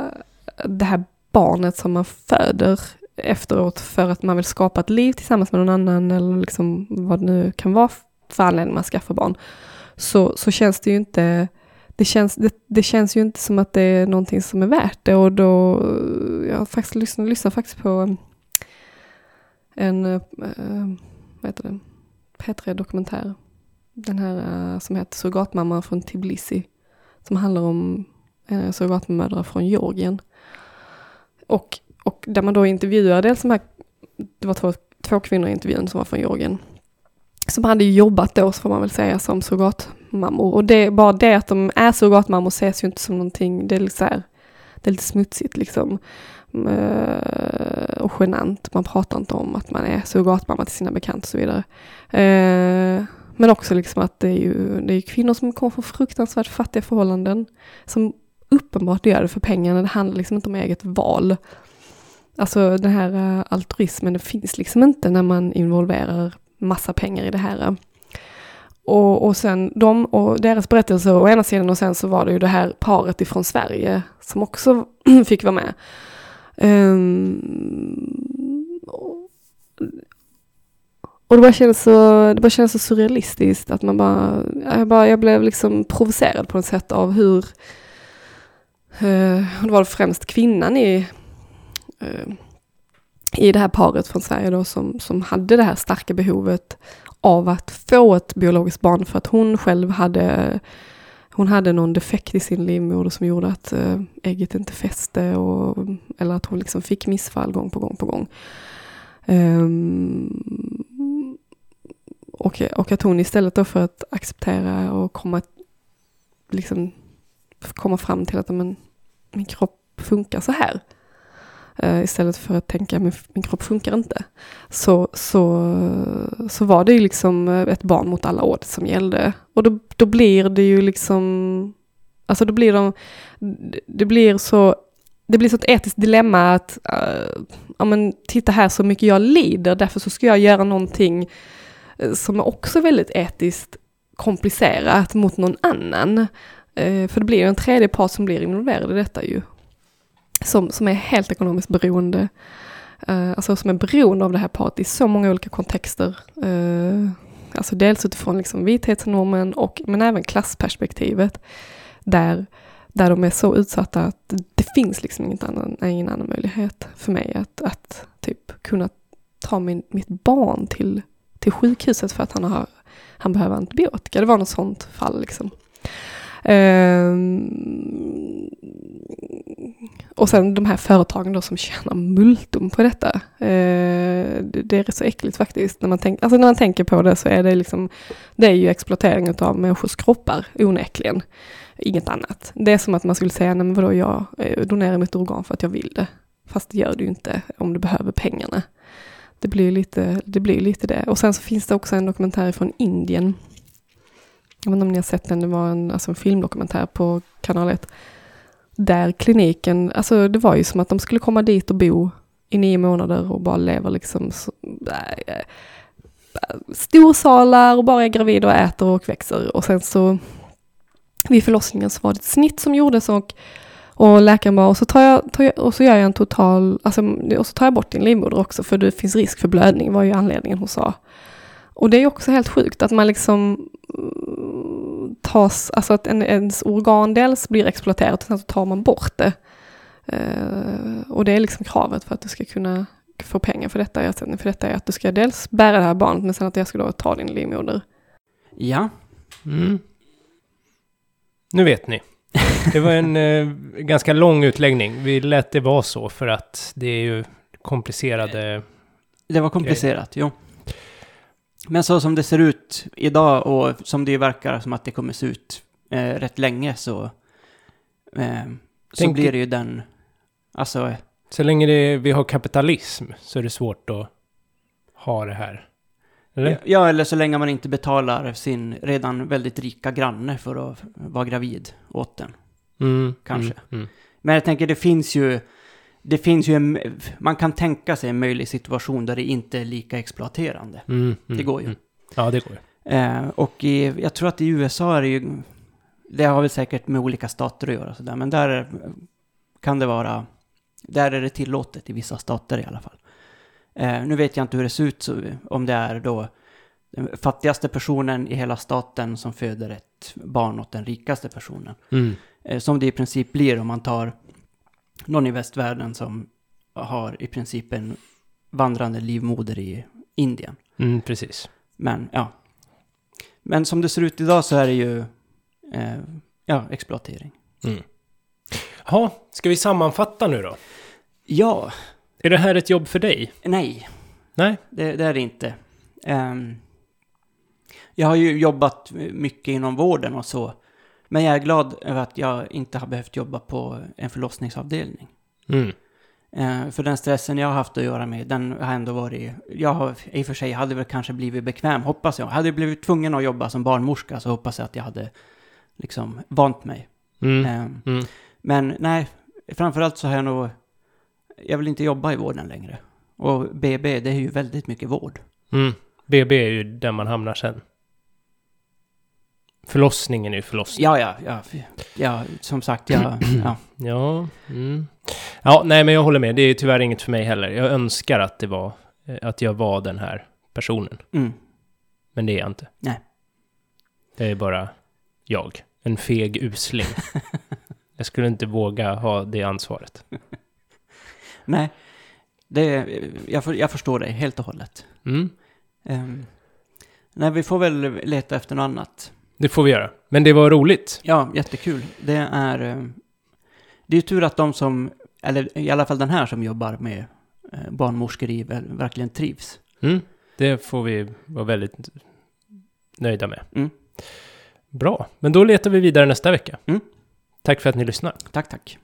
det här barnet som man föder efteråt för att man vill skapa ett liv tillsammans med någon annan eller liksom vad det nu kan vara för anledning man skaffar barn. Så, så känns det ju inte det känns, det, det känns ju inte som att det är någonting som är värt det och då, jag har faktiskt lyssnat, lyssnat faktiskt på um, en, äh, vad heter det, P3-dokumentär. Den här uh, som heter Surrogatmamma från Tbilisi. Som handlar om uh, äh, surrogatmödrar från Georgien. Och, och där man då intervjuar dels de här, det var två, två kvinnor i intervjun som var från Georgien. Som hade jobbat då, så får man väl säga, som surrogatmammor. Och det, bara det att de är surrogatmammor ses ju inte som någonting, det är lite så här, det är lite smutsigt liksom. Eh, och genant. Man pratar inte om att man är surrogatmamma till sina bekanta och så vidare. Eh, men också liksom att det är ju det är kvinnor som kommer från fruktansvärt fattiga förhållanden. Som uppenbart gör det för pengarna. Det handlar liksom inte om eget val. Alltså den här eh, altruismen, det finns liksom inte när man involverar massa pengar i det här. Och, och sen de och deras berättelse å ena sidan och sen så var det ju det här paret ifrån Sverige som också fick vara med. Um, och, och det bara kändes så, det bara kändes så surrealistiskt att man bara, jag, bara, jag blev liksom provocerad på något sätt av hur, Eh, och det var främst kvinnan i, eh, i det här paret från Sverige då som, som hade det här starka behovet av att få ett biologiskt barn för att hon själv hade hon hade någon defekt i sin livmoder som gjorde att eh, ägget inte fäste och, eller att hon liksom fick missfall gång på gång på gång. Um, och, och att hon istället då för att acceptera och komma, liksom, komma fram till att men, min kropp funkar så här. Uh, istället för att tänka min, min kropp funkar inte. Så, så, så var det ju liksom eh, ett barn mot alla odds som gällde. Och då, då blir det ju liksom, alltså då blir de, det blir så, det blir så ett etiskt dilemma att, uh, ja men titta här så mycket jag lider, därför så ska jag göra någonting som är också väldigt etiskt komplicerat mot någon annan. Eh, för det blir ju en tredje part som blir involverad i detta ju som, som är helt ekonomiskt beroende. Eh, alltså som är beroende av det här paret i så många olika kontexter. Eh, alltså dels utifrån liksom vithetsnormen och men även klassperspektivet. Där, där de är så utsatta att det finns liksom ingen annan, ingen annan möjlighet för mig att, att typ kunna ta min, mitt barn till, till sjukhuset för att han, har, han behöver antibiotika. Det var något sånt fall liksom. Um, Och sen de här företagen då som tjänar multum på detta. Ehm, det, det är så äckligt faktiskt. När man, tänk, alltså när man tänker på det så är det liksom, det är ju exploatering av människors kroppar, onekligen. Inget annat. Det är som att man skulle säga, nej men vadå, jag eh, donerar mitt organ för att jag vill det. Fast det gör du ju inte om du behöver pengarna. Det blir lite det. Blir lite det. Och sen så finns det också en dokumentär från Indien. Jag vet inte om ni har sett den, det var en, alltså en filmdokumentär på kanal 1 där kliniken, alltså det var ju som att de skulle komma dit och bo i nio månader och bara leva liksom så, äh, storsalar och bara är gravida och äter och växer. Och sen så vid förlossningen så var det ett snitt som gjordes och, och läkaren bara, och så, tar jag, tar jag, och så gör jag en total, alltså, och så tar jag bort din livmoder också för det finns risk för blödning, var ju anledningen hon sa. Och det är också helt sjukt att man liksom tas, alltså att en, ens organ dels blir exploaterat och sen så tar man bort det. Uh, och det är liksom kravet för att du ska kunna få pengar för detta. Ersättning för detta är att du ska dels bära det här barnet men sen att jag ska då ta din livmoder. Ja. Mm. Nu vet ni. Det var en eh, ganska lång utläggning. Vi lät det vara så för att det är ju komplicerade... Det var komplicerat, jo. Men så som det ser ut idag och som det verkar som att det kommer se ut eh, rätt länge så, eh, så blir det ju den, alltså, Så länge det, vi har kapitalism så är det svårt att ha det här. Eller? ja eller så länge man inte betalar sin redan väldigt rika granne för att vara gravid åt den. Mm, Kanske. Mm, mm. Men jag tänker det finns ju, det finns ju en, man kan tänka sig en möjlig situation där det inte är lika exploaterande. Mm, mm, Det går ju. mm. Ja, det går ju. Eh, och i, jag tror att i USA är det ju, det har väl säkert med olika stater att göra sådär, men där är- kan det vara, där är det tillåtet i vissa stater i alla fall. Eh, nu vet jag inte hur det ser ut, så, om det är då den fattigaste personen i hela staten som föder ett barn åt den rikaste personen. Mm. Eh, som det i princip blir om man tar någon i västvärlden som har i princip en vandrande livmoder i Indien. Mm, precis. Men ja. Men som det ser ut idag så är det ju eh, ja, exploatering. Mm. Ja, ska vi sammanfatta nu då? Ja, Är det här ett jobb för dig? nej, Nej? det, det är det inte. Ehm, jag har ju jobbat mycket inom vården och så. Men jag är glad över att jag inte har behövt jobba på en förlossningsavdelning. Mm. Eh, för den stressen jag har haft att göra med, den har ändå varit... Jag har i och för sig hade väl kanske blivit bekväm, hoppas jag. Hade jag blivit tvungen att jobba som barnmorska så hoppas jag att jag hade liksom vant mig. Mm. Eh, Mm. men nej, framförallt så har jag nog... Jag vill inte jobba i vården längre. Och BB, det är ju väldigt mycket vård. Mm. BB är ju där man hamnar sen. Förlossningen är ju förlossning. Ja, ja, ja. Ja, som sagt, jag... Ja. Ja, mm. ja, nej men jag håller med. Det är tyvärr inget för mig heller. Jag önskar att det var, eh, att jag var den här personen. Mm. Men det är jag inte. Nej. Det är bara jag. En feg usling. jag skulle inte våga ha det ansvaret. Nej, det, jag, för, jag förstår dig helt och hållet. Mm. Um, nej, vi får väl leta efter något annat. Det får vi göra. Men det var roligt. Ja, jättekul. Det är... eh, Det är ju tur att de som, eller i alla fall den här som jobbar med eh, barnmorskeri verkligen trivs. Mm. Det får vi vara väldigt nöjda med. Mm. Bra, men då letar vi vidare nästa vecka. Mm. Tack för att ni lyssnar. Tack, tack.